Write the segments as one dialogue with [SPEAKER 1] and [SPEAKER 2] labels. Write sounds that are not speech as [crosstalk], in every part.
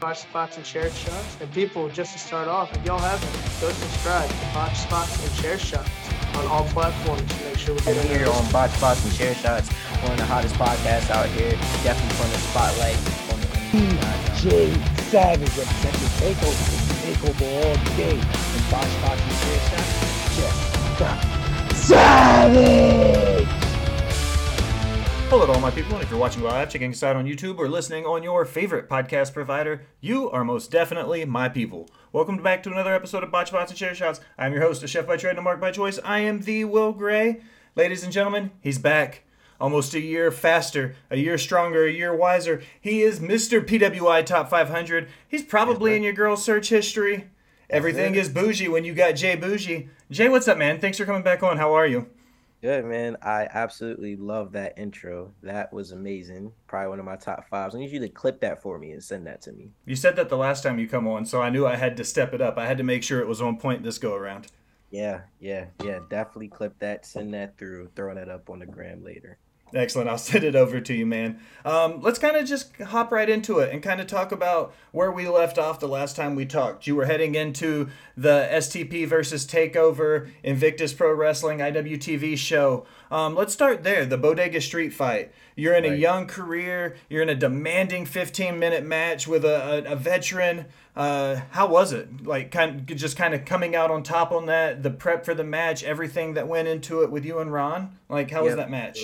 [SPEAKER 1] Botch Spots and Chair Shots. And people, just to start off, if y'all haven't, go subscribe to Botch Spots and Chair Shots on all platforms to make sure we get
[SPEAKER 2] here on Botch Spots and Chair Shots, one of the hottest podcasts out here. Definitely putting the spotlight on the
[SPEAKER 3] DJ Savage representing Takeover, Takeover all day. And Botch Spots and Chair Shots, check Savage!
[SPEAKER 4] Hello to all my people, and if you're watching live, checking us out on YouTube, or listening on your favorite podcast provider, you are most definitely my people. Welcome back to another episode of Botch Spots and Chair Shots. I'm your host, a chef by trade and a mark by choice. I am the Will Gray. Ladies and gentlemen, he's back. Almost a year faster, a year stronger, a year wiser. He is Mr. PWI Top 500. He's probably in your girl's search history. Everything is bougie when you got Jay Bougie. Jay, what's up, man? Thanks for coming back on. How are you?
[SPEAKER 2] Good man. I absolutely love that intro. That was amazing. Probably one of my top fives. I need you to clip that for me and send that to me.
[SPEAKER 4] You said that the last time you come on, so I knew I had to step it up. I had to make sure it was on point this go around.
[SPEAKER 2] Yeah, yeah, yeah. Definitely clip that, send that through, throwing that up on the gram later.
[SPEAKER 4] Excellent. I'll [laughs] send it over to you, man. Um, let's kind of just hop right into it and kind of talk about where we left off the last time we talked. You were heading into the STP versus Takeover Invictus Pro Wrestling IWTV show. Um, let's start there. The Bodega Street fight. You're in right. a young career. You're in a demanding 15 minute match with a, a, a veteran. Uh, how was it? Like, kind of, just kind of coming out on top on that. The prep for the match, everything that went into it with you and Ron. Like, how yep. was that match?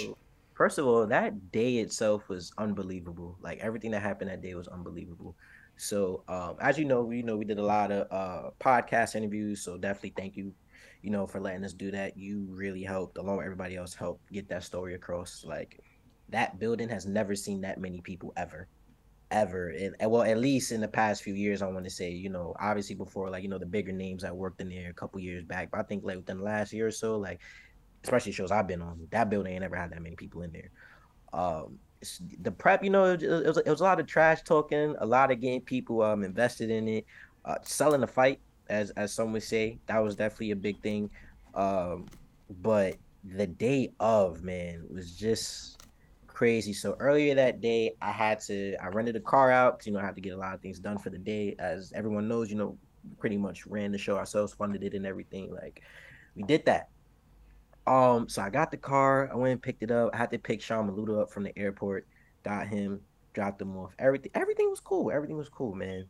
[SPEAKER 2] First of all, that day itself was unbelievable. Like everything that happened that day was unbelievable. So, um, as you know, we you know we did a lot of uh, podcast interviews. So definitely thank you, you know, for letting us do that. You really helped, along with everybody else, help get that story across. Like that building has never seen that many people ever, ever. And well, at least in the past few years, I want to say, you know, obviously before like you know the bigger names that worked in there a couple years back. But I think like within the last year or so, like especially shows I've been on, that building ain't never had that many people in there. Um, the prep, you know, it, it, was, it was a lot of trash talking, a lot of getting people um invested in it, uh, selling the fight, as as some would say. That was definitely a big thing. Um, but the day of man was just crazy. So earlier that day, I had to I rented a car out because you know I had to get a lot of things done for the day. As everyone knows, you know, pretty much ran the show ourselves, funded it and everything. Like we did that. Um, so I got the car. I went and picked it up. I had to pick Sean Maluta up from the airport. Got him, dropped him off. Everything, everything was cool. Everything was cool, man.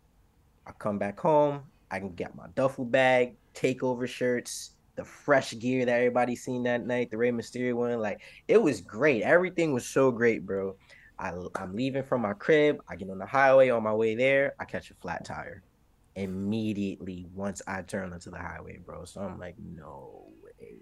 [SPEAKER 2] I come back home. I can get my duffel bag, takeover shirts, the fresh gear that everybody seen that night, the Rey Mysterio one. Like it was great. Everything was so great, bro. I, I'm leaving from my crib. I get on the highway. On my way there, I catch a flat tire immediately once I turn onto the highway, bro. So I'm like, no way.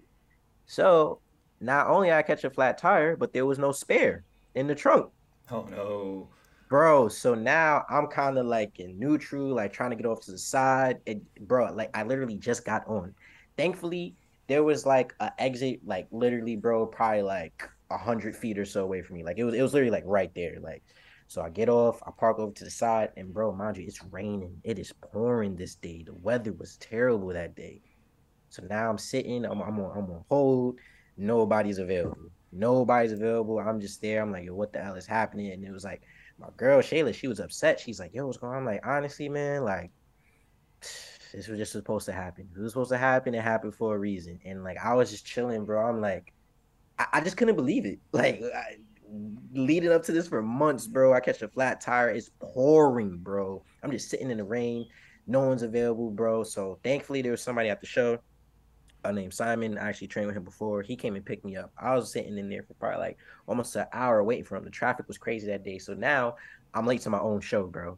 [SPEAKER 2] So not only I catch a flat tire, but there was no spare in the trunk.
[SPEAKER 4] Oh no.
[SPEAKER 2] Bro, so now I'm kind of like in neutral, like trying to get off to the side. It, bro, like I literally just got on. Thankfully, there was like a exit, like literally, bro, probably like a hundred feet or so away from me. Like it was, it was literally like right there. Like, so I get off, I park over to the side, and bro, mind you, it's raining. It is pouring this day. The weather was terrible that day. So now I'm sitting, I'm, I'm on, I'm on hold. Nobody's available. Nobody's available. I'm just there. I'm like, yo, what the hell is happening? And it was like, my girl Shayla, she was upset. She's like, yo, what's going on? I'm like, honestly, man, like, this was just supposed to happen. It was supposed to happen. It happened for a reason. And like, I was just chilling, bro. I'm like, I, I just couldn't believe it. [laughs] Like, I, leading up to this for months, bro. I catch a flat tire. It's pouring, bro. I'm just sitting in the rain. No one's available, bro. So thankfully, there was somebody at the show uh, named Simon. I actually trained with him before. He came and picked me up. I was sitting in there for probably like almost an hour waiting for him. The traffic was crazy that day. So now I'm late to my own show, bro.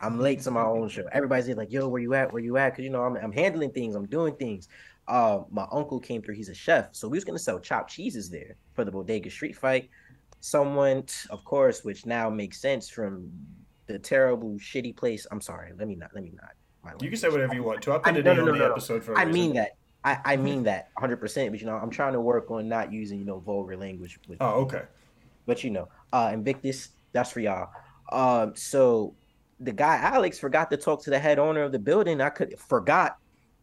[SPEAKER 2] I'm late to my own show. Everybody's like, yo, where you at? Where you at? Because, you know, I'm, I'm handling things. I'm doing things. Uh, my uncle came through. He's a chef. So we was going to sell chopped cheeses there for the Bodega Street fight. Someone, of course, which now makes sense from the terrible, shitty place. I'm sorry. Let me not. Let me not.
[SPEAKER 4] You can say whatever you want to. I'll put it no, no, no, the episode for.
[SPEAKER 2] I mean that. I, I mean that 100, percent but you know, I'm trying to work on not using you know vulgar language. With
[SPEAKER 4] oh, okay.
[SPEAKER 2] But you know, uh, Invictus, that's for y'all. Um, so the guy Alex forgot to talk to the head owner of the building. I could forgot,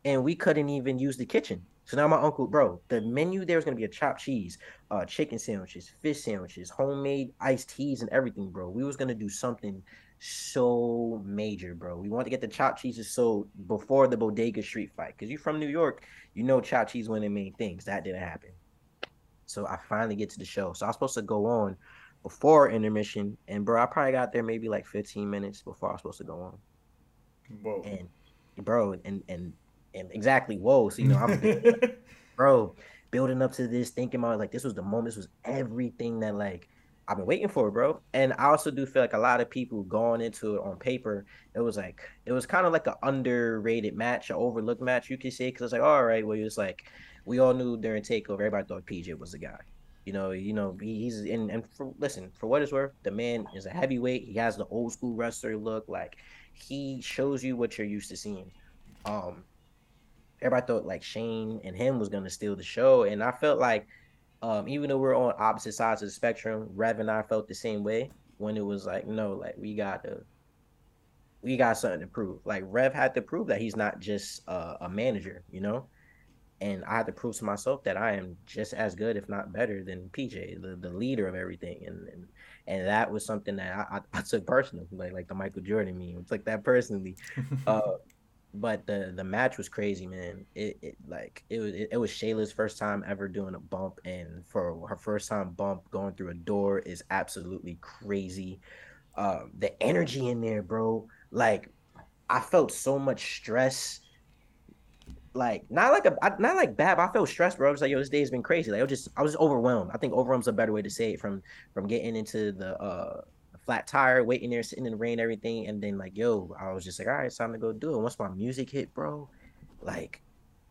[SPEAKER 2] and we couldn't even use the kitchen. So now my uncle, bro, the menu there is gonna be a chopped cheese, uh, chicken sandwiches, fish sandwiches, homemade iced teas, and everything, bro. We was gonna do something so major, bro. We want to get the chopped cheeses sold before the Bodega Street fight, cause you're from New York, you know chopped cheese one of the main things. That didn't happen. So I finally get to the show. So I was supposed to go on before intermission, and bro, I probably got there maybe like 15 minutes before I was supposed to go on.
[SPEAKER 4] Whoa.
[SPEAKER 2] And bro, and and and exactly, whoa. So you know, I'm [laughs] bro, building up to this, thinking about like this was the moment, this was everything that like I've been waiting for, it, bro. And I also do feel like a lot of people going into it on paper, it was like it was kind of like an underrated match, an overlooked match, you could say, because it's like, all right, well, it's like we all knew during Takeover, everybody thought PJ was the guy. You know, you know, he's in and for listen, for what it's worth, the man is a heavyweight. He has the old school wrestler look. Like he shows you what you're used to seeing. Um, everybody thought like Shane and him was gonna steal the show, and I felt like, um, even though we're on opposite sides of the spectrum, Rev and I felt the same way when it was like, no, like we gotta, we got something to prove. Like Rev had to prove that he's not just uh, a manager, you know and I had to prove to myself that I am just as good, if not better, than PJ, the, the leader of everything, and and, and that was something that I, I, [laughs] I took personal, like like the Michael Jordan meme, took that personally. [laughs] uh, but the the match was crazy, man. It, it like it was it, it, was Shayla's first time ever doing a bump, and for her first time bump going through a door is absolutely crazy. Um, the energy in there, bro. Like I felt so much stress like not like a not like bad, I felt stressed, bro. I was like, yo, this day has been crazy. Like I was just I was overwhelmed. I think overwhelmed's a better way to say it from from getting into the uh flat tire, waiting there, sitting in the rain, everything, and then like, yo, I was just like, all right, it's time to go do it. Once my music hit, bro, like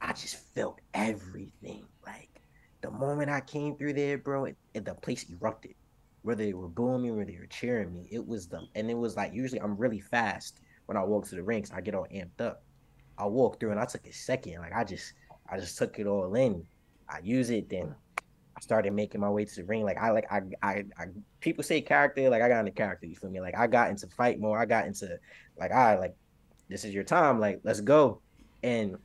[SPEAKER 2] I just felt everything. Like the moment I came through there, bro, it, it, the place erupted. Whether they were booing me, whether they were cheering me, it was the And it was like usually I'm really fast when I walk to the rinks. I get all amped up. I walked through and I took a second. Like I just I just took it all in. I use it, then started making my way to the ring. Like I like I I, I people say character, like I got into character, you feel me? Like I got into fight more. I got into like I like this is your time, like let's go. And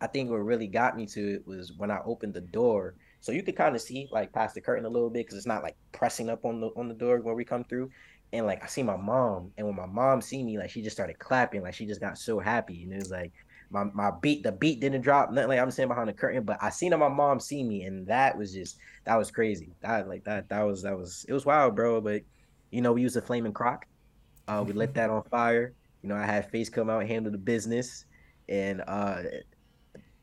[SPEAKER 2] I think what really got me to it was when I opened the door. So you could kind of see like past the curtain a little bit because it's not like pressing up on the on the door when we come through and like I see my mom, and when my mom see me, like she just started clapping, like she just got so happy, and it was like my my beat, the beat didn't drop, nothing like I'm saying behind the curtain, but I seen my mom see me, and that was just that was crazy. That like that that was that was it was wild, bro. But you know, we used a flaming Croc, uh, we lit that on fire. You know, I had face come out handle the business, and uh,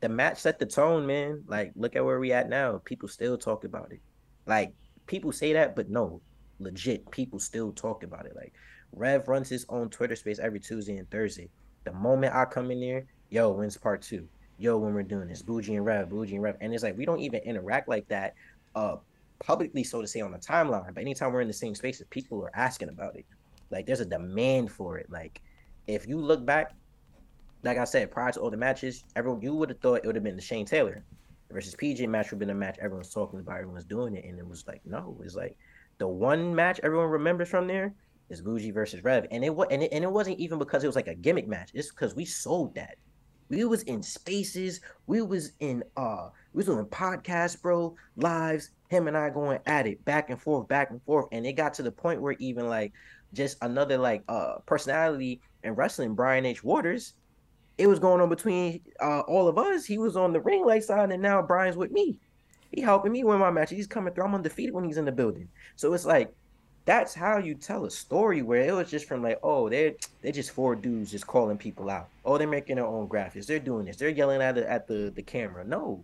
[SPEAKER 2] the match set the tone, man. Like, look at where we at now. People still talk about it. Like, people say that, but no, legit people still talk about it. Like Rev runs his own Twitter space every Tuesday and Thursday. The moment I come in there, yo, when's part two? Yo, when we're doing this, Bougie and Rev, Bougie and Rev. And it's like we don't even interact like that uh publicly, so to say, on the timeline. But anytime we're in the same spaces, people are asking about it. Like there's a demand for it. Like if you look back, like I said, prior to all the matches, everyone you would have thought it would have been the Shane Taylor versus PJ match would have been a match everyone's talking about, everyone's doing it, and it was like, no, it's like the one match everyone remembers from there is Bougie versus Rev, and it was and it, and it wasn't even because it was like a gimmick match. It's because we sold that. We was in spaces. We was in uh, we was doing podcasts, bro, lives. Him and I going at it back and forth, back and forth, and it got to the point where even like just another like uh personality in wrestling, Brian H. Waters, it was going on between uh all of us. He was on the ring light side, and now Brian's with me. He helping me win my matches. He's coming through. I'm undefeated when he's in the building. So it's like that's how you tell a story where it was just from like, oh, they're they're just four dudes just calling people out. Oh, they're making their own graphics. They're doing this. They're yelling at the at the, the camera. No.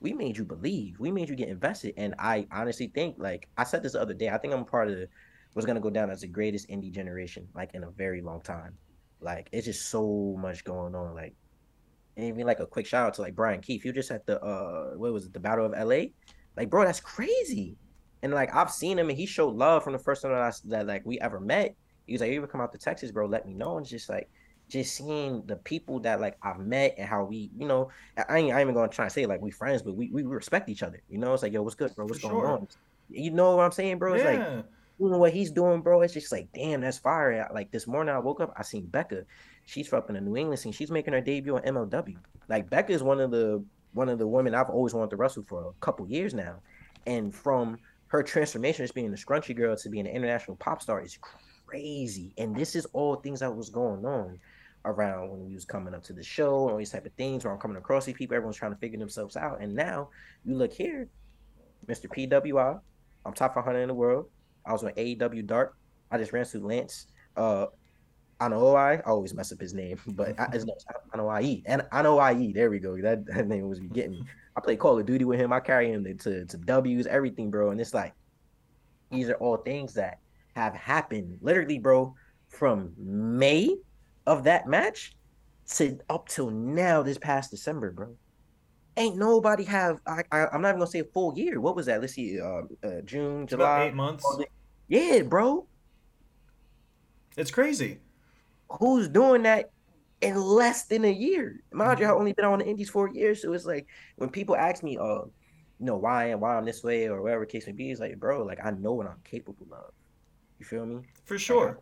[SPEAKER 2] We made you believe. We made you get invested. And I honestly think, like I said this the other day, I think I'm part of the was gonna go down as the greatest indie generation, like in a very long time. Like it's just so much going on. Like and even like a quick shout out to like Bryan Keith. You just at the uh what was it, the Battle of LA? Like, bro, that's crazy. And like I've seen him and he showed love from the first time that, I, that like we ever met. He was like, You ever come out to Texas, bro? Let me know. And just like just seeing the people that like I've met and how we, you know, I ain't, I ain't even gonna try to say like we friends, but we, we respect each other. You know, it's like, yo, what's good, bro? What's For going sure. on? You know what I'm saying, bro? It's yeah. like you know what he's doing, bro. It's just like, damn, that's fire. Like this morning I woke up, I seen Becca she's from the New England scene. She's making her debut on MLW. Like Becca is one of the one of the women I've always wanted to wrestle for a couple years now, and from her transformation as being the scrunchy girl to being an international pop star is crazy. And this is all things that was going on around when we was coming up to the show and all these type of things where I'm coming across these people, everyone's trying to figure themselves out. And now you look here, Mr. PWI, I'm top 500 in the world. I was on AEW Dark. I just ran through Lance. Uh, Anoa'i, I always mess up his name, but I, it's Anoa'i. And Anoa'i, there we go. That, that name was getting me. I play Call of Duty with him. I carry him to, to, W's, everything, bro. And it's like, these are all things that have happened literally, bro, from May of that match to up till now, this past December, bro. Ain't nobody have. I, I am not even gonna say a full year. What was that? Let's see. Uh, uh June, July.
[SPEAKER 4] eight months.
[SPEAKER 2] Yeah, bro.
[SPEAKER 4] It's crazy.
[SPEAKER 2] Who's doing that in less than a year? Mind you, I've only been on the Indies for a year, so it's like when people ask me, uh, you know, why and why I'm this way or whatever the case may be, it's like, bro, like I know what I'm capable of. You feel me?
[SPEAKER 4] For sure.
[SPEAKER 2] Like,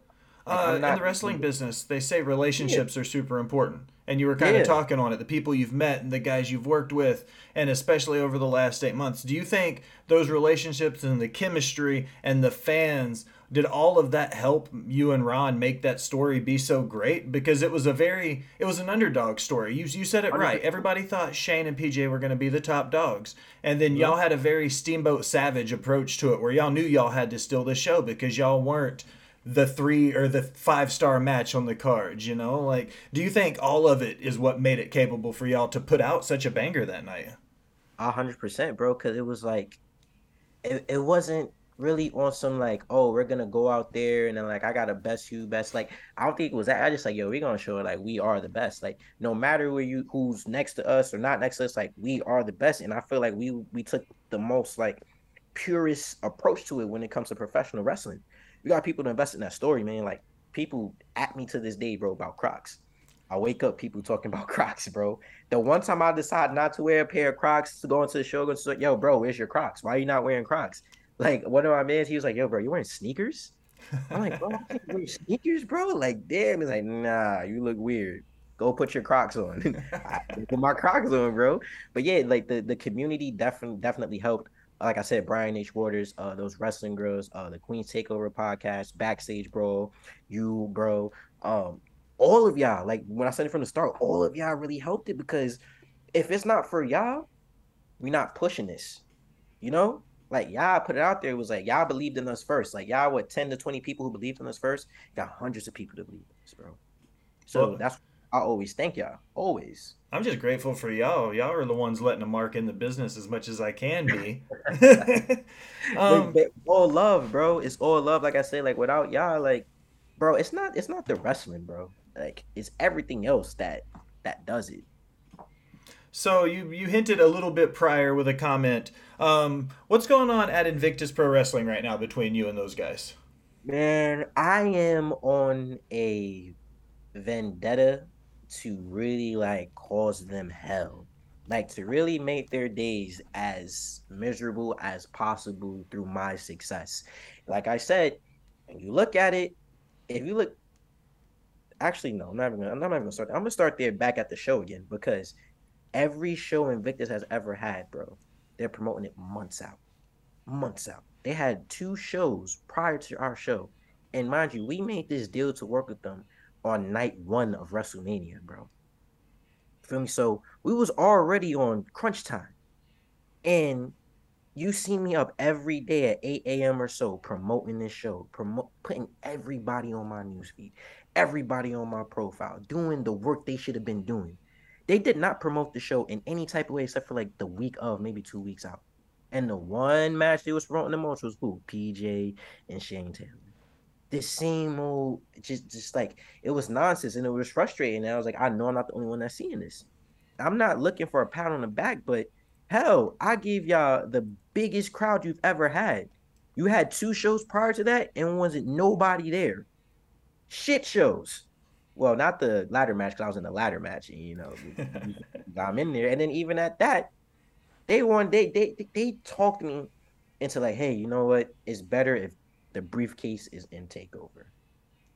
[SPEAKER 4] Uh, in the wrestling business, they say relationships are super important. And you were kind of talking on it, the people you've met and the guys you've worked with, and especially over the last eight months. Do you think those relationships and the chemistry and the fans, did all of that help you and Ron make that story be so great? Because it was a very, it was an underdog story. You, you said it right. Everybody thought Shane and PJ were going to be the top dogs. And then y'all had a very Steamboat Savage approach to it where y'all knew y'all had to steal the show because y'all weren't the three or the five star match on the cards, you know? Like, do you think all of it is what made it capable for y'all to put out such a banger that night?
[SPEAKER 2] A hundred percent, bro. Because it was like, it, it wasn't really on some like, oh, we're gonna go out there and then like I gotta best you best. Like I don't think it was that. I just like, yo, we're gonna show like we are the best. Like no matter where you who's next to us or not next to us, like we are the best. And I feel like we we took the most like purest approach to it when it comes to professional wrestling. We got people to invest in that story, man. Like people at me to this day, bro, about Crocs. I wake up, people talking [laughs] about Crocs, bro. The one time I decide not to wear a pair of Crocs to go into the show, go to, yo, bro, where's your Crocs? Why are you not wearing Crocs? Like one of my mans, he was like, yo, bro, you wearing sneakers? I'm like, bro, I wear sneakers, bro. Like, damn. He's like, nah, you look weird. Go put your Crocs on. [laughs] Put my Crocs on, bro. But yeah, like the the community definitely definitely helped. Like I said, Brian H. Waters, uh, those wrestling girls, uh, the Queen's Takeover podcast, Backstage Bro, you, bro, um, all of y'all. Like when I said it from the start, all of y'all really helped it because if it's not for y'all, we're not pushing this. You know, like y'all put it out there. It was like y'all believed in us first. Like y'all, what ten to twenty people who believed in us first, got hundreds of people to believe in us, bro. So
[SPEAKER 4] Well-
[SPEAKER 2] that's I always thank y'all. Always.
[SPEAKER 4] I'm just grateful for y'all. Y'all are the ones letting a mark in the business as much as I can be. [laughs] [laughs] um,
[SPEAKER 2] But- but all love, bro. It's all love. Like I say, like without y'all, like, bro, it's not it's not the wrestling, bro. Like it's everything else that that does it.
[SPEAKER 4] So you you hinted a little bit prior with a comment. Um, what's going on at Invictus Pro Wrestling right now between you and those guys?
[SPEAKER 2] Man, I am on a vendetta to really like cause them hell. Like to really make their days as miserable as possible through my success. Like I said, when you look at it, if you look actually no, I'm not even gonna, I'm not even gonna start. I'm gonna start there back at the show again because every show Invictus has ever had, bro, they're promoting it months out. Months out. They had two shows prior to our show. And mind you, we made this deal to work with them on night one of WrestleMania, bro. Feel me? So we was already on crunch time. And you see me up every day at 8 a.m. or so promoting this show, promote putting everybody on my newsfeed, everybody on my profile, doing the work they should have been doing. They did not promote the show in any type of way except for like the week of, maybe two weeks out. And the one match they was promoting the most was who? PJ and Shane Taylor. The same old, just just like it was nonsense, and it was frustrating. And I was like, I know I'm not the only one that's seeing this. I'm not looking for a pat on the back, but hell, I gave y'all the biggest crowd you've ever had. You had two shows prior to that, and wasn't nobody there. Shit shows. Well, not the ladder match because I was in the ladder match, and you know, [laughs] I'm in there. And then even at that, they want they they they talked me into like, hey, you know what? It's better if the briefcase is in takeover.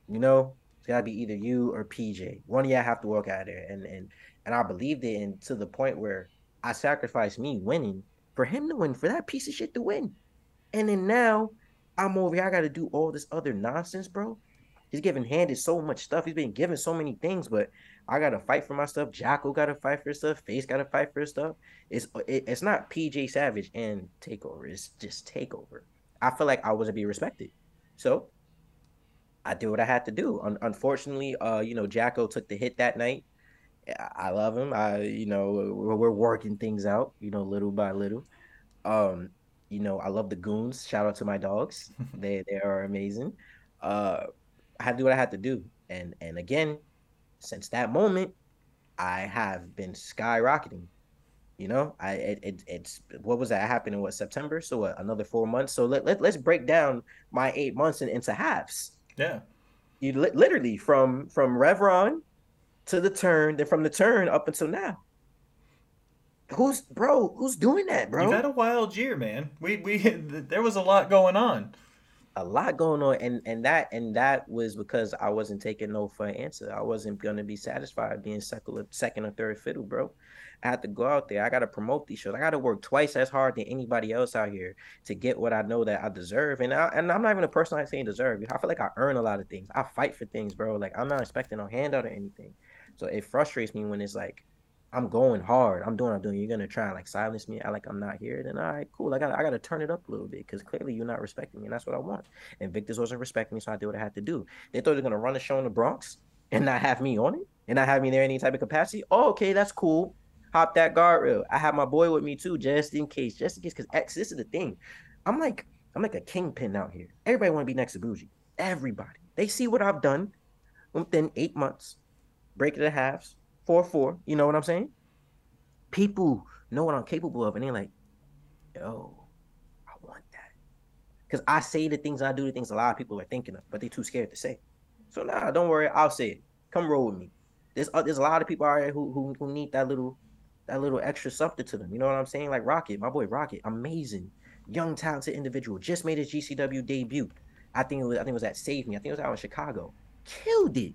[SPEAKER 2] You know, it's gotta be either you or PJ. One of y'all have to walk out of there, and and and I believed it, and to the point where I sacrificed me winning for him to win, for that piece of shit to win. And then now I'm over here. I got to do all this other nonsense, bro. He's getting handed so much stuff. He's been given so many things, but I got to fight for my stuff. Jocko got to fight for his stuff. Face got to fight for his stuff. It's it, it's not PJ Savage and Takeover. It's just Takeover. I feel like I wasn't being respected, so I did what I had to do. Un- unfortunately, uh, you know, Jacko took the hit that night. I love him. I, you know, we're, we're working things out, you know, little by little. Um, you know, I love the goons. Shout out to my dogs. [laughs] they they are amazing. Uh, I had to do what I had to do, and and again, since that moment, I have been skyrocketing. You know, I it, it it's what was that happening? What September? So what, another four months. So let, let let's break down my eight months in, into halves.
[SPEAKER 4] Yeah,
[SPEAKER 2] you li- literally from from Revron to the turn, then from the turn up until now. Who's bro? Who's doing that, bro?
[SPEAKER 4] you've had a wild year, man. We we [laughs] there was a lot going on.
[SPEAKER 2] A lot going on and and that and that was because I wasn't taking no for an answer. I wasn't gonna be satisfied being second or second or third fiddle, bro. I had to go out there. I gotta promote these shows. I gotta work twice as hard than anybody else out here to get what I know that I deserve. And I and I'm not even a person I saying deserve. I feel like I earn a lot of things. I fight for things, bro. Like I'm not expecting no handout or anything. So it frustrates me when it's like I'm going hard. I'm doing. I'm doing. You're gonna try and like silence me. I like I'm not here. Then all right, cool. I got. I got to turn it up a little bit because clearly you're not respecting me, and that's what I want. Invictus wasn't respecting me, so I did what I had to do. They thought they're gonna run a show in the Bronx and not have me on it, and not have me there in any type of capacity. Oh, okay, that's cool. Hop that guardrail. I have my boy with me too, just in case. Just in case, because X. This is the thing. I'm like. I'm like a kingpin out here. Everybody want to be next to Bougie. Everybody. They see what I've done within eight months. Break it to halves. Four four. You know what I'm saying? people know what I'm capable of, and they're like, "Yo, I want that." Because I say the things I do, the things a lot of people are thinking of, but they're too scared to say. So nah, don't worry, I'll say it. Come roll with me. There's uh, there's a lot of people out here who, who who need that little that little extra something to them. You know what I'm saying? Like Rocket, my boy Rocket, amazing, young, talented individual, just made his GCW debut. I think it was I think it was at Save Me. I think it was out in Chicago. Killed it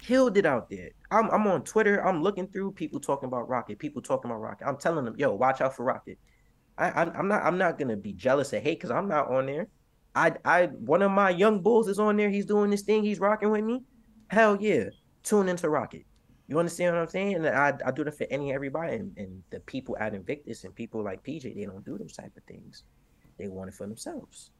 [SPEAKER 2] killed it out there. I'm, I'm on Twitter. I'm looking through people talking about Rocket. People talking about Rocket. I'm telling them, yo, watch out for Rocket. I, I'm not I'm not gonna be jealous of hate because I'm not on there. I I one of my young bulls is on there. He's doing this thing. He's rocking with me. Hell yeah, tune into Rocket. You understand what I'm saying? And I, I do that for any everybody. And, and the people at Invictus and people like PJ, they don't do those type of things. They want it for themselves.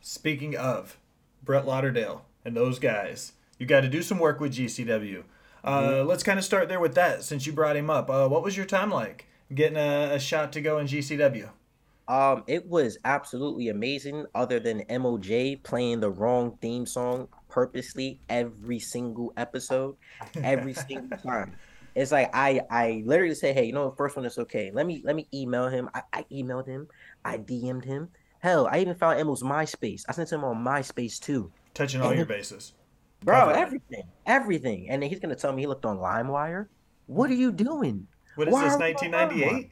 [SPEAKER 4] Speaking of Brett Lauderdale and those guys, you got to do some work with GCW. Uh,
[SPEAKER 2] Mm-hmm.
[SPEAKER 4] Let's kind of start there with that since you brought him up. Uh, what was your time like getting a, a shot to go in GCW?
[SPEAKER 2] Um, it was absolutely amazing. Other than MOJ playing the wrong theme song purposely every single episode, every single [laughs] time. It's like I I literally say, hey, you know, the first one is okay. Let me let me email him. I, I emailed him. I DM'd him. Hell, I even found Emil's MySpace. I sent him on MySpace too.
[SPEAKER 4] Touching all your bases.
[SPEAKER 2] Bro,
[SPEAKER 4] it.
[SPEAKER 2] everything, everything. And then he's gonna tell me he looked on LimeWire. What are you doing,
[SPEAKER 4] What is
[SPEAKER 2] Why
[SPEAKER 4] this,
[SPEAKER 2] are we on
[SPEAKER 4] 1998?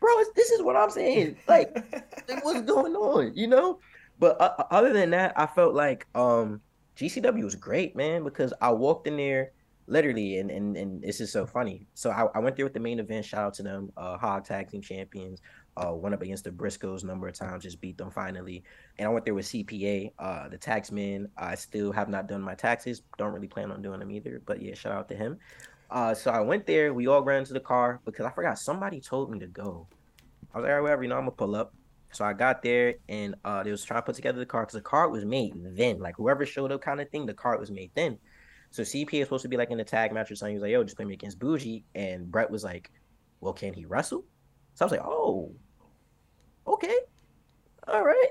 [SPEAKER 2] bro? This is what I'm saying. Like, [laughs] like, what's going on you know but uh, other than that i felt like um gcw was great man because i walked in there literally and and, and this is so funny so I, I went there with the main event shout out to them uh hog tag team champions uh went up against the briscoes a number of times just beat them finally and i went there with cpa uh the taxman i still have not done my taxes don't really plan on doing them either but yeah shout out to him uh so i went there we all ran into the car because i forgot somebody told me to go I was like, all right, whatever, you know, I'm gonna pull up. So I got there and uh they was trying to put together the car because the car was made then. Like whoever showed up kind of thing, the car was made then. So CPA is supposed to be like in the tag match or something. He was like, yo, just play me against Bougie. And Brett was like, Well, can he wrestle? So I was like, Oh, okay. All right.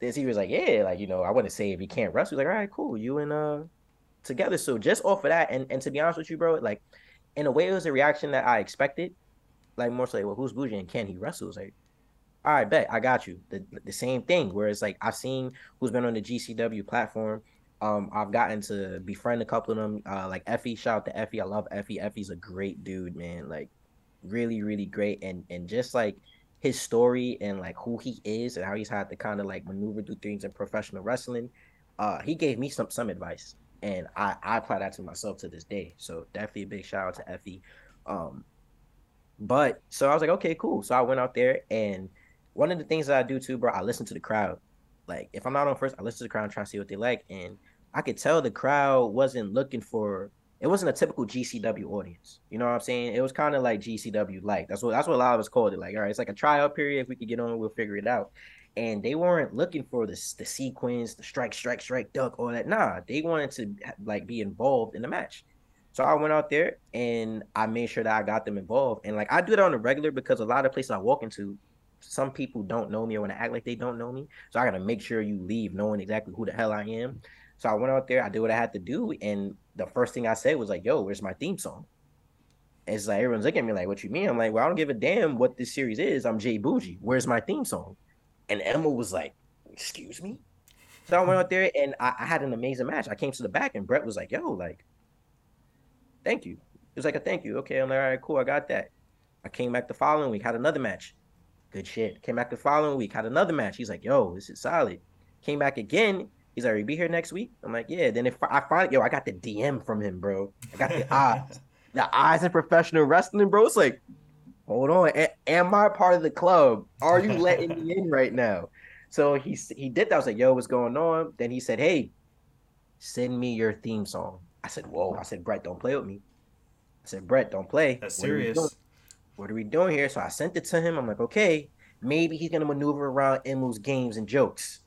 [SPEAKER 2] Then he was like, Yeah, like, you know, I wouldn't say if he can't wrestle. He was like, all right, cool. You and uh together. So just off of that, and, and to be honest with you, bro, like in a way it was a reaction that I expected like more so like, well, who's Bougie and can he wrestle? It's like, all right, bet I got you. The the same thing. Whereas like I've seen who's been on the GCW platform. Um, I've gotten to befriend a couple of them. Uh, like Effy, shout out to Effy. I love Effy. Effy's a great dude, man. Like, really, really great. And and just like his story and like who he is and how he's had to kind of like maneuver through things in professional wrestling. Uh, he gave me some some advice, and I I apply that to myself to this day. So definitely a big shout out to Effy. Um, But so I was like, okay, cool. So I went out there and one of the things that I do too, bro, I listen to the crowd. Like if I'm not on first, I listen to the crowd and try to see what they like. And I could tell the crowd wasn't looking for it wasn't a typical GCW audience. You know what I'm saying? It was kind of like GCW like. That's what that's what a lot of us called it. Like, all right, it's like a tryout period. If we could get on, we'll figure it out. And they weren't looking for the the sequence, the strike, strike, strike, duck, all that. Nah, they wanted to like be involved in the match. So I went out there and I made sure that I got them involved. And like I do it on a regular because a lot of places I walk into, some people don't know me or want to act like they don't know me. So I gotta make sure you leave knowing exactly who the hell I am. So I went out there, I did what I had to do, and the first thing I said was like, "Yo, where's my theme song?" And it's like everyone's looking at me like, "What you mean?" I'm like, "Well, I don't give a damn what this series is. I'm Jay Bougie. Where's my theme song?" And Emil was like, "Excuse me." So I went out there and I, I had an amazing match. I came to the back and Brett was like, "Yo, like, thank you." It was like a thank you. Okay, I'm like, all right, cool, I got that. I came back the following week, had another match. Good shit. Came back the following week, had another match. He's like, yo, this is solid. Came back again. He's like, you be here next week? I'm like, yeah. Then if I find yo, I got the DM from him, bro. I got the eyes. [laughs] The eyes in professional wrestling, bro. It's like, hold on. A- am I part of the club? Are you letting me in right now? So he he did that. I was like, yo, what's going on? Then he said, hey, send me your theme song. I said, whoa. I said, Brett, don't play with me. I said, Brett, don't play.
[SPEAKER 4] That's
[SPEAKER 2] What
[SPEAKER 4] serious.
[SPEAKER 2] doing? What are we doing here? So I sent it to him. I'm like, okay, maybe he's gonna maneuver around Emil's games and jokes.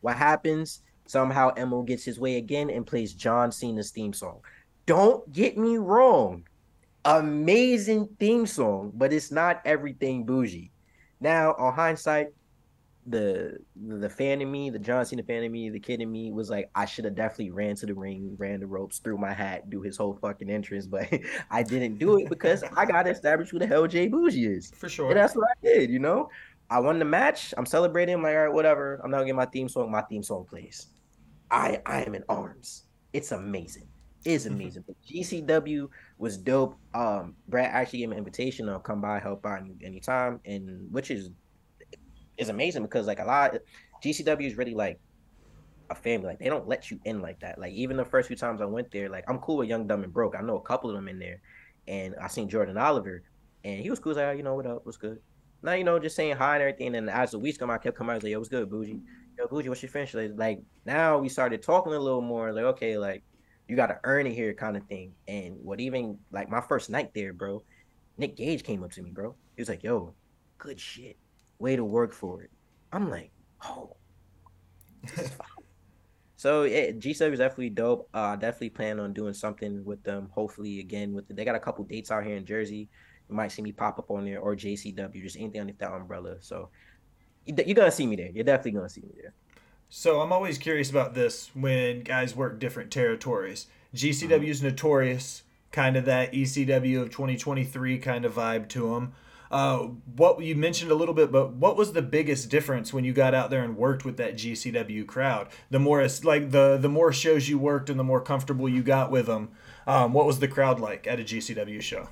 [SPEAKER 2] What happens? Somehow Emil gets his way again and plays John Cena's theme song. Don't get me wrong. Amazing theme song, but it's not everything bougie. Now, on hindsight, the the fan in me, the John Cena fan in me, the kid in me was like, I should have definitely ran to the ring, ran the ropes, threw my hat, do his whole fucking entrance, but [laughs] I didn't do it because I gotta establish who the hell Jay Bougie is.
[SPEAKER 4] For sure.
[SPEAKER 2] And that's what I did, you know. I won the match. I'm celebrating. I'm like, all right, whatever. I'm not gonna get my theme song. My theme song plays. I I am in arms. It's amazing. It's amazing. But GCW was dope. Um, Brad actually gave me an invitation. I'll come by, help out any- anytime, and which is is amazing because like a lot GCW is really like a family. Like they don't let you in like that. Like even the first few times I went there, like I'm cool with Young Dumb and Broke. I know a couple of them in there, and I seen Jordan Oliver, and he was cool. He was like, oh, you know what up? What's good? Now you know, just saying hi and everything. And as the weeks come, I kept coming out. I was like, yo, what's good, Bougie? Yo, Bougie, what's your finish? Like, like now we started talking a little more. Like, okay, like you got to earn it here, kind of thing. And what even like my first night there, bro, Nick Gage came up to me, bro. He was like, yo, good shit. Way to work for it. I'm like, oh. this is fire. So yeah, GCW is definitely dope. Uh, definitely plan on doing something with them. Hopefully, again with the, they got a couple dates out here in Jersey. You might see me pop up on there or JCW, just anything underneath that umbrella. So you, you're gonna see me there. You're definitely gonna see me there.
[SPEAKER 4] So I'm always curious about this when guys work different territories. GCW is notorious, kind of that ECW of 2023 kind of vibe to them. Uh, what you mentioned a little bit, but what was the biggest difference when you got out there and worked with that GCW crowd? The more like the the more shows you worked and the more comfortable you got with them. Um, what was the crowd like at a GCW show?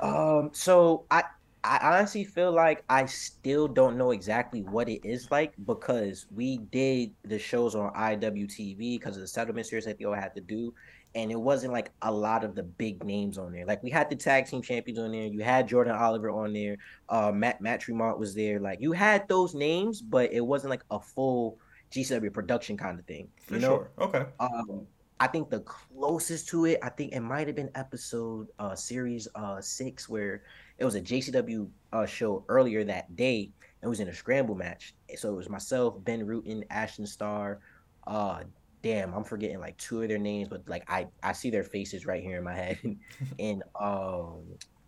[SPEAKER 2] Um, so I I honestly feel like I still don't know exactly what it is like because we did the shows on IWTV because of the settlement series that they all had to do, and it wasn't like a lot of the big names on there. Like we had the tag team champions on there, you had Jordan Oliver on there, uh, Matt Matt Tremont was there. Like you had those names, but it wasn't like a full GCW production kind of thing.
[SPEAKER 4] For
[SPEAKER 2] you know?
[SPEAKER 4] sure. Okay.
[SPEAKER 2] Um, I think the closest to it, I think it might have been episode uh series uh six where it was a JCW uh show earlier that day. It was in a scramble match. So it was myself, Ben Rutan, Ashton Starr, uh damn, I'm forgetting like two of their names, but like I I see their faces right here in my head. [laughs] [laughs] and um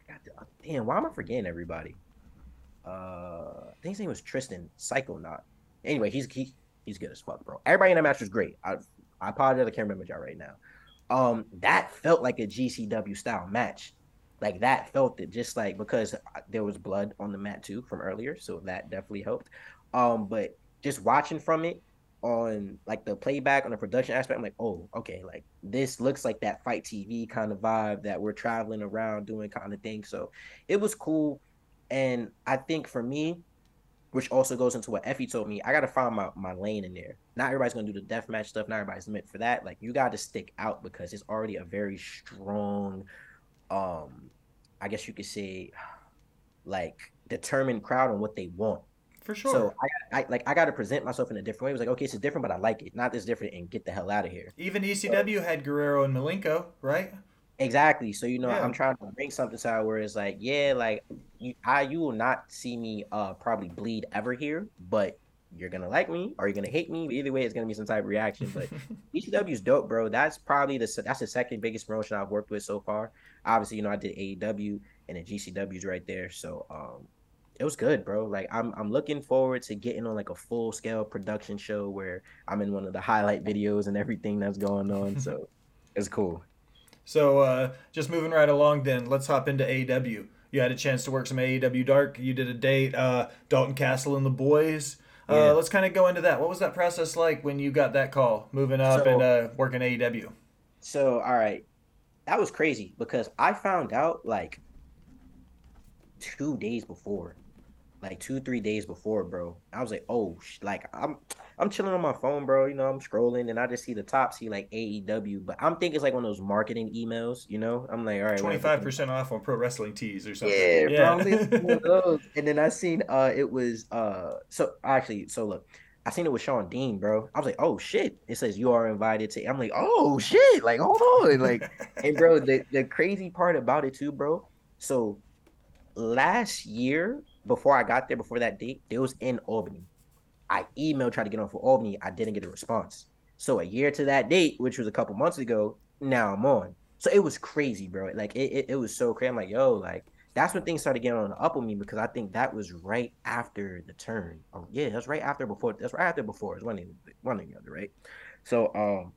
[SPEAKER 2] God, damn, why am I forgetting everybody? Uh I think his name was Tristan Psychonaut. Anyway, he's he, he's good as fuck, bro. Everybody in that match was great. I I apologize, I can't remember y'all right now. Um, that felt like a GCW style match. Like that felt it just like because there was blood on the mat too from earlier, so that definitely helped. Um, but just watching from it on like the playback on the production aspect, I'm like, oh, okay, like this looks like that FITE TV kind of vibe that we're traveling around doing kind of thing. So it was cool. And I think for me, which also goes into what Effy told me. I gotta find my, my lane in there. Not everybody's gonna do the deathmatch stuff. Not everybody's meant for that. Like you gotta stick out because it's already a very strong, um, I guess you could say, [sighs] like determined crowd on what they want.
[SPEAKER 4] For sure.
[SPEAKER 2] So I, I like I got to present myself in a different way. It was like, okay, it's different, but I like it. Not this different, and get the hell out of here.
[SPEAKER 4] Even ECW had Guerrero and Malenko, right?
[SPEAKER 2] Exactly. So you know,
[SPEAKER 4] Yeah.
[SPEAKER 2] I'm trying to bring something to where it's like, yeah, like you, I, you will not see me uh probably bleed ever here, but you're gonna like me or you're gonna hate me. But either way, it's gonna be some type of reaction. But [laughs] GCW is dope, bro. That's probably the that's the second biggest promotion I've worked with so far. Obviously, you know, I did AEW and then GCW's right there. So um, it was good, bro. Like I'm I'm looking forward to getting on like a full scale production show where I'm in one of the highlight videos and everything that's going on. So [laughs] it's cool.
[SPEAKER 4] So uh, just moving right along, then let's hop into AEW. You had a chance to work some AEW Dark. You did a date, uh, Dalton Castle and the boys. Uh,
[SPEAKER 2] Yeah.
[SPEAKER 4] Let's kind of go into that. What was that process like when you got that call, moving up
[SPEAKER 2] So-
[SPEAKER 4] and uh, working AEW?
[SPEAKER 2] So, all right, that was crazy because I found out like two days before, like two three days before, bro. I was like, oh, sh-. like I'm I'm chilling on my phone, bro. You know, I'm scrolling and I just see the top, see like AEW, but I'm thinking it's like one of those marketing emails. You know, I'm like, all right,
[SPEAKER 4] Twenty five percent off on pro wrestling tees or something.
[SPEAKER 2] Yeah, bro. Of [laughs] those. And then I seen uh it was uh so actually so look, I seen it with Sean Dean, bro. I was like, oh shit. It says you are invited to I'm like, oh shit, like hold on. Like and bro, the, the crazy part about it too, bro. So last year, before I got there, before that date, it was in Albany. I emailed tried to get on for Albany. I didn't get a response. So a year to that date, which was a couple months ago, now I'm on. So it was crazy, bro. Like it, it, it was so crazy. I'm like, yo, like that's when things started getting on up with me because I think that was right after the turn. Oh yeah, that's right after before. That's right after before. It's one the- one or the other, right? So um,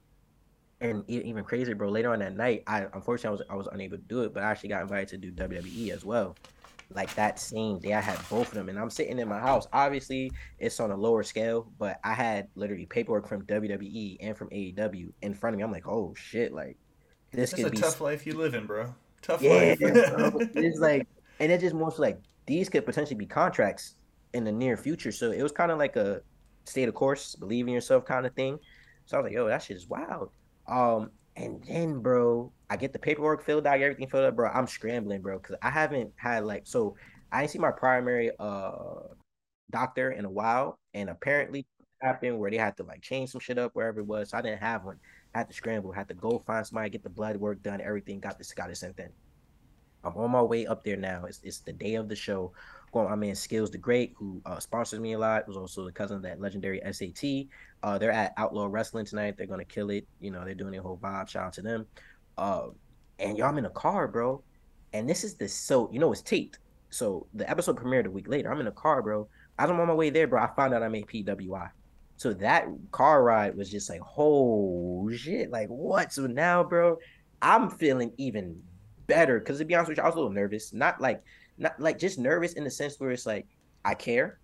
[SPEAKER 2] and even crazier, bro. Later on that night, I unfortunately I was I was unable to do it, but I actually got invited to do WWE as well. Like that same day, I had both of them, and I'm sitting in my house. Obviously, it's on a lower scale, but I had literally paperwork from WWE and from AEW in front of me. I'm like, oh shit, like this
[SPEAKER 4] That's
[SPEAKER 2] could
[SPEAKER 4] a
[SPEAKER 2] be
[SPEAKER 4] tough life you live in, bro. Tough
[SPEAKER 2] yeah,
[SPEAKER 4] life. [laughs]
[SPEAKER 2] it's like, and it just more so like these could potentially be contracts in the near future. So it was kind of like a state of course, believe in yourself kind of thing. So I was like, yo, that shit is wild. Um, and then, bro, I get the paperwork filled out, everything filled out, bro. I'm scrambling, bro, because I haven't had like so I didn't see my primary uh doctor in a while, and apparently happened where they had to like change some shit up wherever it was. So I didn't have one. I had to scramble, had to go find somebody, get the blood work done, everything, got this, got it sent in. I'm on my way up there now. It's, it's the day of the show. Going, my man Skills the Great, who uh, sponsors me a lot, was also the cousin of that legendary SAT. Uh, they're at Outlaw Wrestling tonight. They're gonna kill it. You know, they're doing their whole vibe. Shout out to them. Uh, and y'all, I'm in a car, bro. And this is the so you know it's taped. So the episode premiered a week later. I'm in a car, bro. I'm on my way there, bro, I found out I made PWI. So that car ride was just like, oh shit, like what? So now, bro, I'm feeling even better. Cause to be honest with you, I was a little nervous. Not like not like just nervous in the sense where it's like I care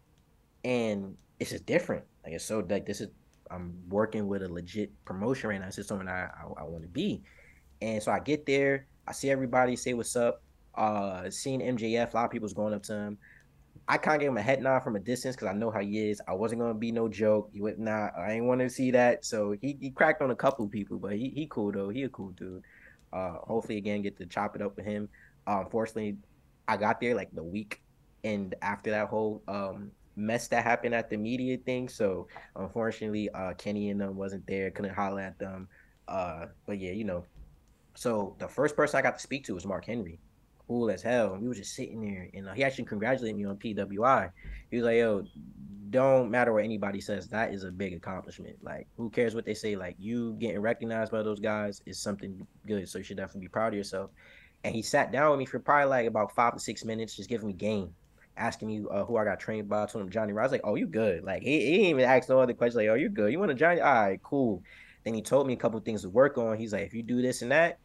[SPEAKER 2] and it's just different. Like it's so like this is I'm working with a legit promotion right now. It's just something I I, I want to be. And so I get there, I see everybody say what's up. Uh seeing MJF, a lot of people's going up to him. I kind of gave him a head nod from a distance because I know how he is. I wasn't gonna be no joke. He would not. I ain't want to see that. So he, he cracked on a couple people, but he he cool though. He a cool dude. Uh, hopefully again get to chop it up with him. Uh, unfortunately, I got there like the week and after that whole um mess that happened at the media thing. So unfortunately, uh, Kenny and them wasn't there. Couldn't holler at them. Uh, but yeah, you know. So the first person I got to speak to was Mark Henry cool as hell. We were just sitting there, and uh, he actually congratulated me on PWI. He was like, "Yo, don't matter what anybody says. That is a big accomplishment. Like, who cares what they say? Like, you getting recognized by those guys is something good. So you should definitely be proud of yourself." And he sat down with me for probably like about five to six minutes, just giving me game, asking me uh, who I got trained by. I told him Johnny. I was like, "Oh, you good?" Like, he, he didn't even ask no other questions. Like, "Oh, you good? You want to Johnny? All right, cool." Then he told me a couple things to work on. He's like, "If you do this and that."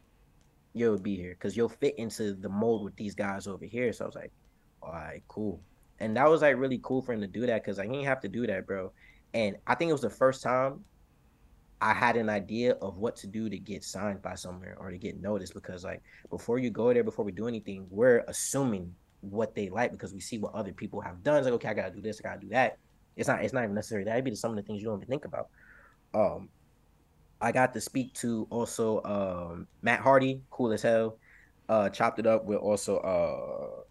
[SPEAKER 2] you'll be here because you'll fit into the mold with these guys over here. So I was like, all right, cool. And that was like really cool for him to do that because I didn't have to do that, bro. And I think it was the first time I had an idea of what to do to get signed by somewhere or to get noticed because like before you go there, before we do anything, we're assuming what they like because we see what other people have done. It's like, okay, I gotta do this, I gotta do that. It's not it's not even necessary. That'd be some of the things you don't even think about. Um I got to speak to also um, Matt Hardy, cool as hell. Uh, chopped it up with also uh,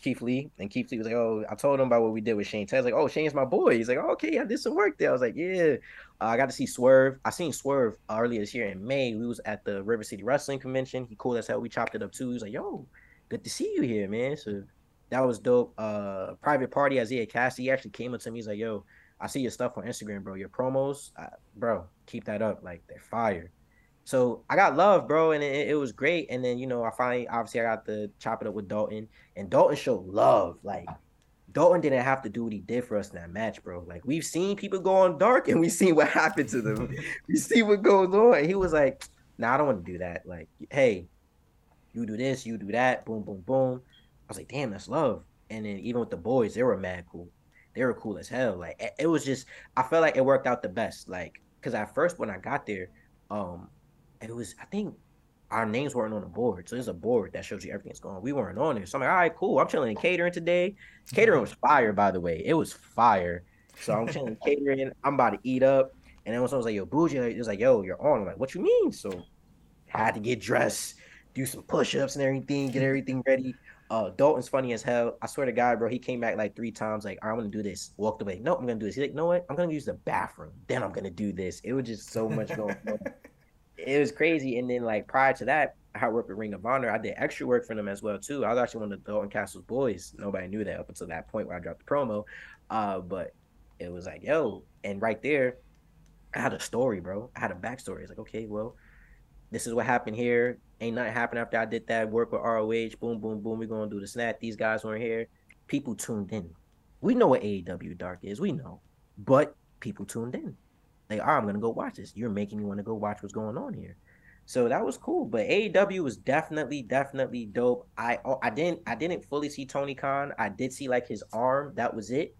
[SPEAKER 2] Keith Lee, and Keith Lee was like, "Oh, I told him about what we did with Shane." Ted's like, "Oh, Shane's my boy." He's like, oh, "Okay, I did some work there." I was like, "Yeah." Uh, I got to see Swerve. I seen Swerve earlier this year in May. We was at the River City Wrestling Convention. He cool as hell. We chopped it up too. He was like, "Yo, good to see you here, man." So that was dope. Uh, private party Isiah Kassidy he actually came up to me. He's like, "Yo, I see your stuff on Instagram, bro. Your promos, uh, bro, keep that up. Like they're fire." So I got love, bro, and it, it, was great. And then you know, I finally obviously I got to chop it up with Dalton, and Dalton showed love. Like Dalton didn't have to do what he did for us in that match, bro. Like we've seen people go on dark, and we've seen what [laughs] happened to them. we see what goes on. He was like, "Nah, I don't want to do that. Like, hey, you do this, you do that, boom, boom, boom." I was like, "Damn, that's love." And then even with the boys, they were mad cool. They were cool as hell. Like it, it was just, I felt like it worked out the best. Like, cause at first when I got there, um, it was I think our names weren't on the board. So there's a board that shows you everything that's going. We weren't on there. So I'm like, all right, cool. I'm chilling in catering today. [laughs] Catering was fire, by the way. It was fire. So I'm chilling [laughs] catering. I'm about to eat up. And then when someone was like, yo, Boujii, it was like, yo, you're on. I'm like, what you mean? So I had to get dressed, do some push-ups and everything, get [laughs] everything ready. Uh, Dalton's funny as hell. I swear to God, bro, he came back like three times, like, right, I'm gonna do this. Walked away. No, I'm gonna do this. He's like, know what? I'm gonna use the bathroom. Then I'm gonna do this. It was just so much going on it was crazy. And then like prior to that, I worked with Ring of Honor. I did extra work for them as well too. I was actually one of the Dalton Castle's boys. Nobody knew that up until that point where I dropped the promo. Uh, but it was like, yo, and right there, I had a story, bro. I had a backstory. It's like, okay, well, this is what happened here. Ain't nothing happened after I did that work with ROH. Boom, boom, boom. We're gonna do the snap. These guys weren't here. People tuned in. We know what AEW Dark is. We know, but people tuned in like, oh, I'm gonna go watch this. You're making me want to go watch what's going on here. So that was cool. But AEW was definitely, definitely dope. I oh, I didn't I didn't fully see Tony Khan. I did see like his arm. That was it.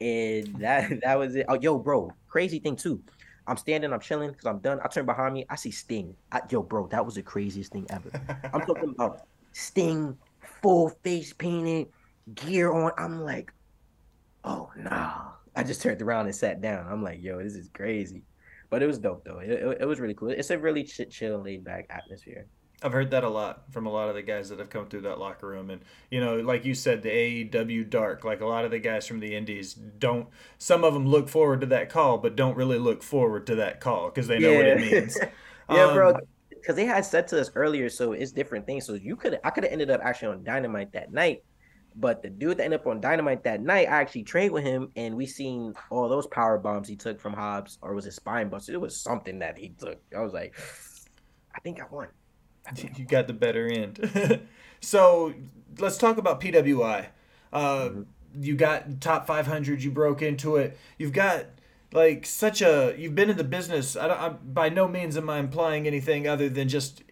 [SPEAKER 2] And [laughs] that that was it. Oh, yo, bro, crazy thing too. I'm standing, I'm chilling because I'm done. I turn behind me, I see Sting. I, yo, bro, that was the craziest thing ever. I'm [laughs] talking about Sting, full face painted, gear on. I'm like, oh no. Nah. I just turned around and sat down. I'm like, yo, this is crazy. But it was dope though. It, it, it was really cool. It's a really ch- chill, laid back atmosphere.
[SPEAKER 4] I've heard that a lot from a lot of the guys that have come through that locker room. And, you know, like you said, the AEW dark, like a lot of the guys from the indies don't, some of them look forward to that call, but don't really look forward to that call because they know yeah. what it means. [laughs]
[SPEAKER 2] yeah, um, bro. Because they had said to us earlier, so it's different things. So you could, I could have ended up actually on Dynamite that night but the dude that ended up on Dynamite that night, I actually trained with him, and we seen all those power bombs he took from Hobbs, or was it spine buster? It was something that he took. I was like, I think I won.
[SPEAKER 4] I think you got the better end. [laughs] so let's talk about PWI. Uh, mm-hmm. You got top 500. You broke into it. You've got like such a. You've been in the business. I don't. I, by no means am I implying anything other than just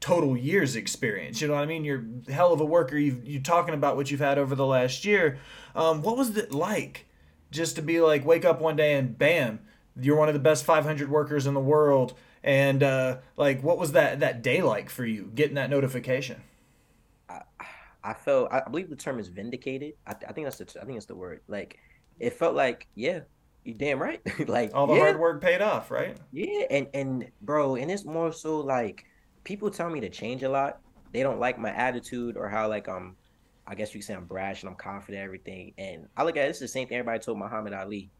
[SPEAKER 4] total years experience. You know what I mean? You're hell of a worker. You you talking about what you've had over the last year. Um, what was it like just to be like wake up one day and bam, you're one of the best 500 workers in the world. And uh, like, what was that that day like for you getting that notification?
[SPEAKER 2] I, I felt I believe the term is vindicated. I, I think that's the I think it's the word. Like, it felt like yeah, you damn right. [laughs] like
[SPEAKER 4] all the
[SPEAKER 2] yeah.
[SPEAKER 4] hard work paid off, right?
[SPEAKER 2] Yeah, and and bro, and it's more so like people tell me to change a lot. They don't like my attitude or how like um I guess you can say I'm brash and I'm confident everything. And I look at it, it's the same thing everybody told Muhammad Ali.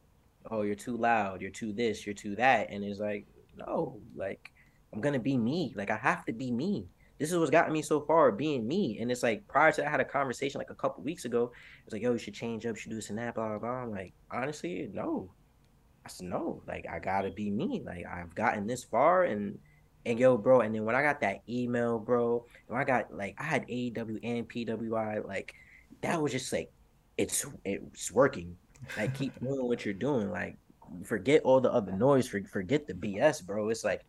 [SPEAKER 2] Oh, you're too loud, you're too this, you're too that. And it's like, no, like I'm gonna be me. Like I have to be me. This is what's gotten me so far, being me. And it's like prior to that, I had a conversation like a couple weeks ago. It's like, yo, you should change up, you should do this and that, blah blah blah. I'm like, honestly, no. I said no. Like I gotta be me. Like I've gotten this far and and yo, bro, and then when I got that email, bro, when I got like I had AEW and PWI, like that was just like it's it's working. Like keep [laughs] doing what you're doing. Like forget all the other noise, forget the BS, bro. It's like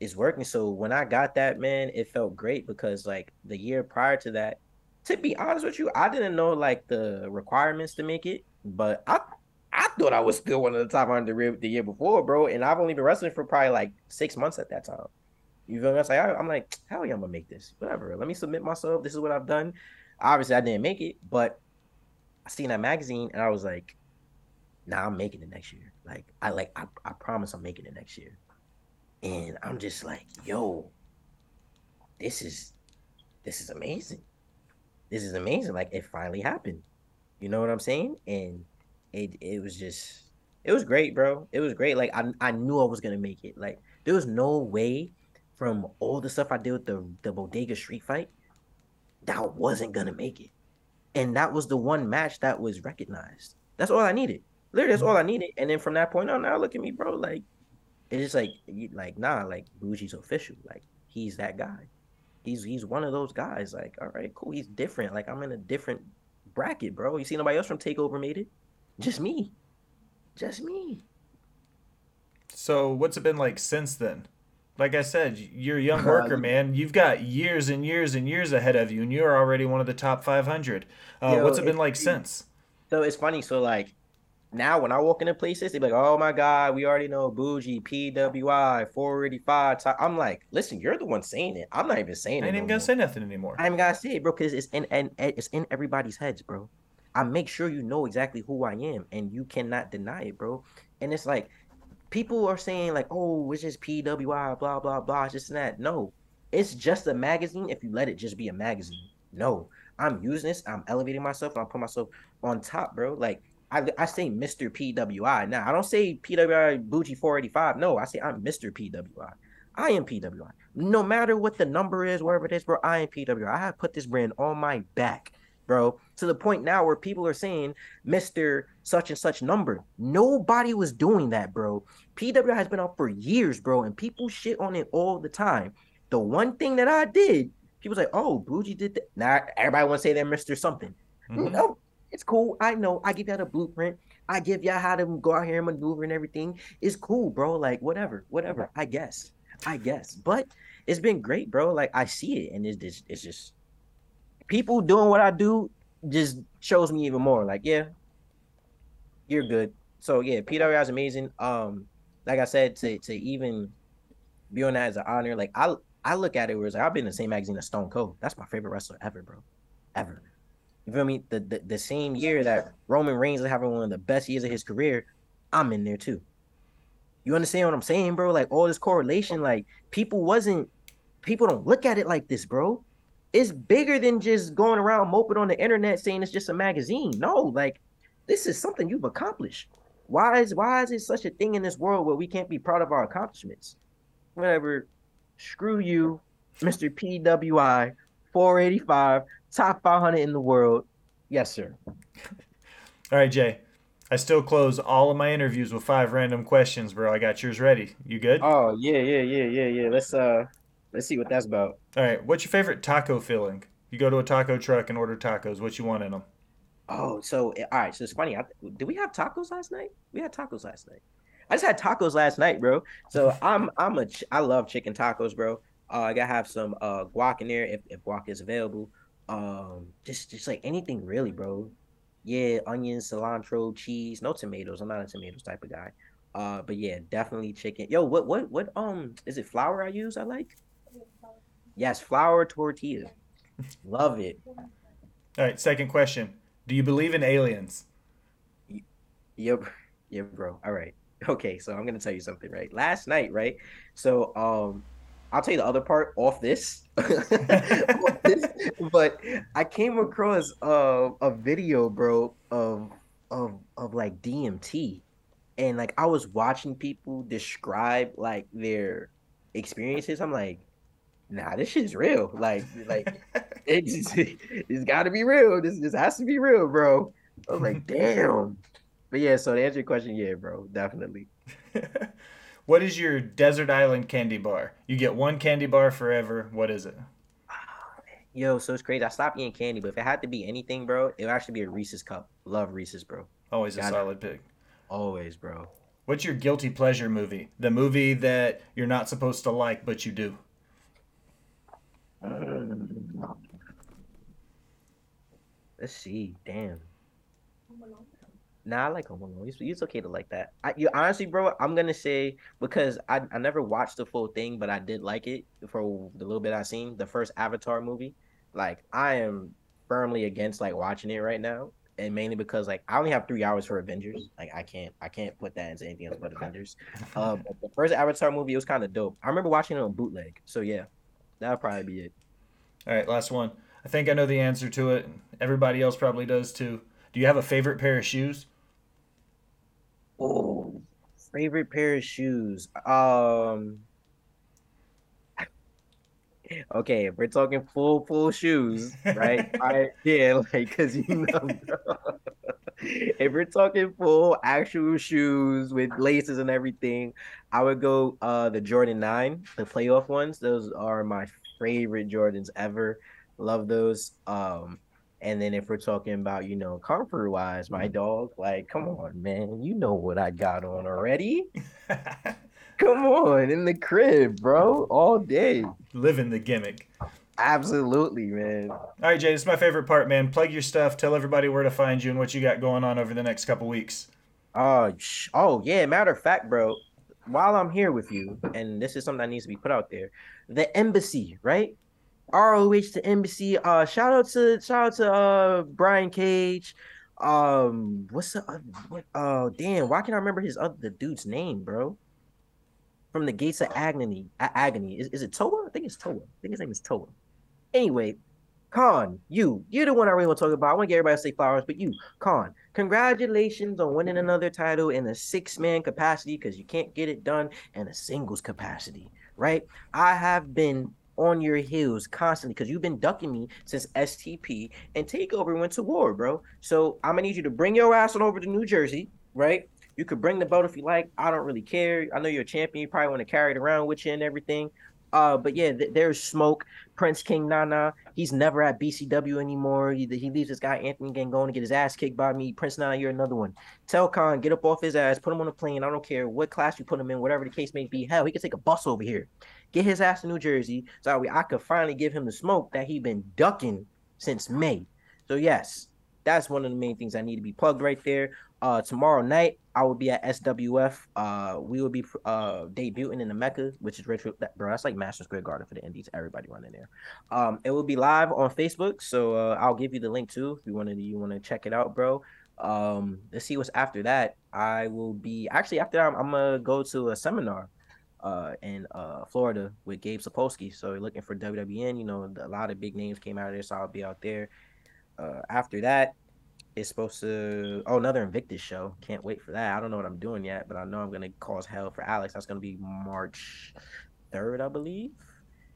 [SPEAKER 2] it's working. So when I got that, man, it felt great because like the year prior to that, to be honest with you, I didn't know like the requirements to make it, but I I thought I was still one of the top hundred the year before, bro. And I've only been wrestling for probably like six months at that time. You feel me? I was like, I, am like, hell yeah, I'm gonna make this. Whatever. Let me submit myself. This is what I've done. Obviously, I didn't make it, but I seen that magazine and I was like, nah, I'm making it next year. Like, I like, I, I promise I'm making it next year. And I'm just like, yo, this is, this is amazing. this is amazing. Like it finally happened. You know what I'm saying? And it it was just it was great, bro. It was great. Like I I knew I was gonna make it. Like there was no way from all the stuff I did with the the bodega street fight that wasn't gonna make it. And that was the one match that was recognized. That's all I needed. Literally, that's mm-hmm. all I needed. And then from that point on, now look at me, bro. Like it's just like like nah, like Boujii's official. Like he's that guy. He's he's one of those guys. Like all right, cool. He's different. Like I'm in a different bracket, bro. You see nobody else from Takeover made it. Just me. Just me.
[SPEAKER 4] So what's it been like since then? Like I said, you're a young worker, man. You've got years and years and years ahead of you, and you're already one of the top 500. Uh,
[SPEAKER 2] Yo,
[SPEAKER 4] what's it been like since?
[SPEAKER 2] So it's funny. So like now when I walk into places, they be like, "Oh my God, we already know Boujii, PWI, 485." top." I'm like, "Listen, you're the one saying it. I'm not even saying
[SPEAKER 4] I
[SPEAKER 2] it."
[SPEAKER 4] ain't
[SPEAKER 2] no
[SPEAKER 4] even gonna
[SPEAKER 2] more.
[SPEAKER 4] say nothing anymore.
[SPEAKER 2] I ain't gonna say it, bro, because it's in and it's in everybody's heads, bro. I make sure you know exactly who I am, and you cannot deny it, bro. And it's like people are saying like, "Oh, it's just PWI, blah blah blah, it's just that." No, it's just a magazine. If you let it just be a magazine, no, I'm using this. I'm elevating myself. I'm putting myself on top, bro. Like I, I say Mr. PWI. Now I don't say PWI Boujii 485. No, I say I'm Mr. PWI. I am PWI. No matter what the number is, wherever it is, bro, I am PWI. I have put this brand on my back, bro, to the point now where people are saying Mr. such and such number. Nobody was doing that, bro. PWI has been out for years, bro, and people shit on it all the time. The one thing that I did, people like, oh, Boujii did that. Now everybody want to say they're Mr. something.
[SPEAKER 4] Mhm.
[SPEAKER 2] No, it's cool. I know. I give y'all the blueprint. I give y'all how to go out here and maneuver and everything. It's cool, bro. Like whatever, whatever. I guess. I guess. But it's been great, bro. Like I see it, and it's just, it's just people doing what I do just shows me even more. Like yeah, you're good. So yeah, PWI is amazing. Um, like I said, to to even be on that as an honor, like I I look at it where it's like I've been in the same magazine as Stone Cold. That's my favorite wrestler ever, bro. Ever. You feel me? The, the the same year that Roman Reigns is having one of the best years of his career, I'm in there too. You understand what I'm saying, bro? Like all this correlation, like people wasn't people don't look at it like this, bro. It's bigger than just going around moping on the internet saying it's just a magazine. No, like this is something you've accomplished. Why is why is it such a thing in this world where we can't be proud of our accomplishments? Whatever. Screw you, Mr. PWI, 485, top 500 in the world. Yes, sir. [laughs]
[SPEAKER 4] All right, Jay. I still close all of my interviews with five random questions, bro. I got yours ready. You good?
[SPEAKER 2] Oh yeah, yeah, yeah, yeah, yeah. Let's uh, let's see what that's about.
[SPEAKER 4] All right. What's your favorite taco filling? You go to a taco truck and order tacos. What you want in them?
[SPEAKER 2] Oh, so eh, all right. So it's funny. I, did we have tacos last night? We had tacos last night. I just had tacos last night, bro. So [laughs] I'm I'm a ch- I love chicken tacos, bro. Uh, I gotta have some uh guac in there if, if guac is available. Um, just just like anything really, bro. Yeah, onions, cilantro, cheese, no tomatoes. I'm not a tomatoes type of guy. Uh, but yeah, definitely chicken. Yo, what what what um is it flour I use? I like. Yes, flour tortilla. [laughs] Love it.
[SPEAKER 4] All right. Second question. Do you believe in aliens?
[SPEAKER 2] Yep. Yeah, bro. All right. [laughs] Okay, so I'm gonna tell you something, right? Last night, right? So um I'll tell you the other part off this. [laughs] Off this, but I came across uh, a video, bro, of of of like DMT. And like I was watching people describe like their experiences. I'm like, nah, this shit's real. Like like [laughs] it's it's gotta be real. This this has to be real, bro. I was like, damn. But yeah, so to answer your question, yeah, bro, definitely. [laughs]
[SPEAKER 4] what is your desert island candy bar? You get one candy bar forever. What is it? [sighs]
[SPEAKER 2] Yo, so it's crazy. I stopped eating candy, but if it had to be anything, bro, it would actually be a Reese's cup. Love Reese's, bro.
[SPEAKER 4] Always a
[SPEAKER 2] Got it.
[SPEAKER 4] solid pick.
[SPEAKER 2] Always, bro.
[SPEAKER 4] What's your guilty pleasure movie? The movie that you're not supposed to like, but you do.
[SPEAKER 2] Let's see. Damn. Nah, I like Home Alone. It's, it's okay to like that. I, you honestly, bro, I'm gonna say because I, I never watched the full thing, but I did like it for the little bit I seen. The first Avatar movie, like I am firmly against like watching it right now, and mainly because like I only have three hours for Avengers. Like I can't I can't put that into anything else but Avengers. Uh, [laughs] but the first Avatar movie it was kind of dope. I remember watching it on bootleg. So yeah, that'll probably be it.
[SPEAKER 4] All right, last one. I think I know the answer to it. Everybody else probably does too. Do you have a favorite pair of shoes?
[SPEAKER 2] Oh, favorite pair of shoes. Um. Okay, if we're talking full full shoes, right? [laughs] I yeah, like cause you know, bro. [laughs] if we're talking full actual shoes with laces and everything, I would go uh the Jordan 9, the playoff ones. Those are my favorite Jordans ever. Love those. Um and then if we're talking about, you know, comfort wise, my dog, like, come on, man, you know what I got on already. [laughs] come on, in the crib, bro, all day.
[SPEAKER 4] Living the gimmick.
[SPEAKER 2] Absolutely, man.
[SPEAKER 4] All right, Jay, this is my favorite part, man. Plug your stuff. Tell everybody where to find you and what you got going on over the next couple weeks.
[SPEAKER 2] Oh, sh- oh yeah. Matter of fact, bro, while I'm here with you, and this is something that needs to be put out there, the embassy, right? ROH to embassy. Uh, shout out to shout out to uh Brian Cage. Um, what's the uh, what? Oh, damn. Why can't I remember his other the dude's name, bro? From the Gates of Agony. Agony. Is, is it Toa? I think it's Toa. I think his name is Toa. Anyway, Kaun, you, you're the one I really want to talk about. I want to get everybody to say flowers, but you, Kaun, congratulations on winning another title in a six-man capacity because you can't get it done in a singles capacity, right? I have been on your heels constantly because you've been ducking me since STP and Takeover went to war, bro. So I'm gonna need you to bring your ass on over to New Jersey, right? You could bring the belt if you like. I don't really care. I know you're a champion. You probably want to carry it around with you and everything. Uh, but yeah, th- there's smoke. Prince King Nana, he's never at BCW anymore. He, he leaves this guy Anthony Gangone to get his ass kicked by me. Prince Nana, you're another one. Tell Kaun, get up off his ass, put him on a plane. I don't care what class you put him in, whatever the case may be. Hell, he could take a bus over here, get his ass to New Jersey, so I could finally give him the smoke that he been ducking since May. So yes, that's one of the main things I need to be plugged right there. Uh, tomorrow night I will be at SWF. Uh, we will be uh debuting in the Mecca, which is retro. That, bro, that's like Madison Square Garden for the Indies. Everybody running there. Um, it will be live on Facebook, so uh, I'll give you the link too if you want to you want to check it out, bro. Um, let's see what's after that. I will be actually after that. I'm, I'm gonna go to a seminar uh in uh Florida with Gabe Sapolsky. So looking for WWN, you know, a lot of big names came out of there, so I'll be out there. Uh after that, it's supposed to oh another Invictus show. Can't wait for that. I don't know what I'm doing yet, but I know I'm gonna cause hell for Alex. That's gonna be March third, I believe.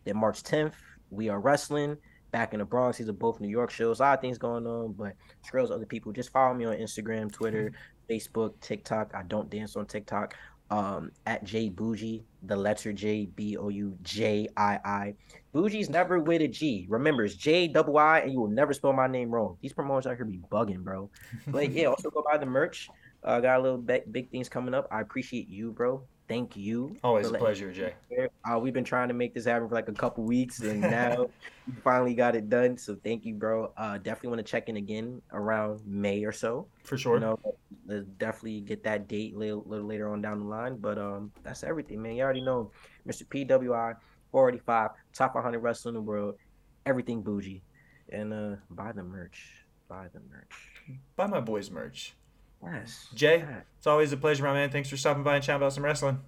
[SPEAKER 2] Then March 10th, we are wrestling back in the Bronx. These are both New York shows. A lot of things going on, but scrolls other people. Just follow me on Instagram, Twitter, mm-hmm. Facebook, TikTok. I don't dance on TikTok. Um, at J Boujii, the letter J B O U J I I. Boujii's never with a G. Remember, it's J double I, and you will never spell my name wrong. These promoters out here be bugging, bro. But yeah, also go buy the merch. Uh, got a little big things coming up. I appreciate you, bro. Thank you.
[SPEAKER 4] Always a pleasure, Jay.
[SPEAKER 2] Uh, we've been trying to make this happen for like a couple weeks, and [laughs] now we finally got it done. So thank you, bro. Uh, definitely want to check in again around May or so.
[SPEAKER 4] For sure.
[SPEAKER 2] You know, definitely get that date a little, little later on down the line. But um, that's everything, man. You already know, Mr. PWI, 485, top 100 wrestler in the world, everything bougie, and uh, buy the merch. Buy the merch.
[SPEAKER 4] Buy my boys merch.
[SPEAKER 2] Yes.
[SPEAKER 4] Jay,
[SPEAKER 2] yes.
[SPEAKER 4] it's always a pleasure, my man. Thanks for stopping by and chatting about some wrestling.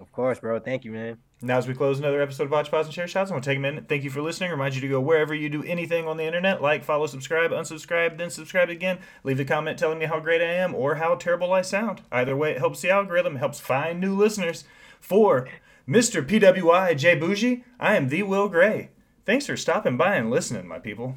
[SPEAKER 2] Of course, bro. Thank you, man.
[SPEAKER 4] Now, as we close another episode of Botch Spots and Share Shots, I want to take a minute. Thank you for listening. Remind you to go wherever you do anything on the internet. Like, follow, subscribe, unsubscribe, then subscribe again. Leave a comment telling me how great I am or how terrible I sound. Either way, it helps the algorithm, helps find new listeners. For Mr. PWI Jay Boujii, I am the Will Gray. Thanks for stopping by and listening, my people.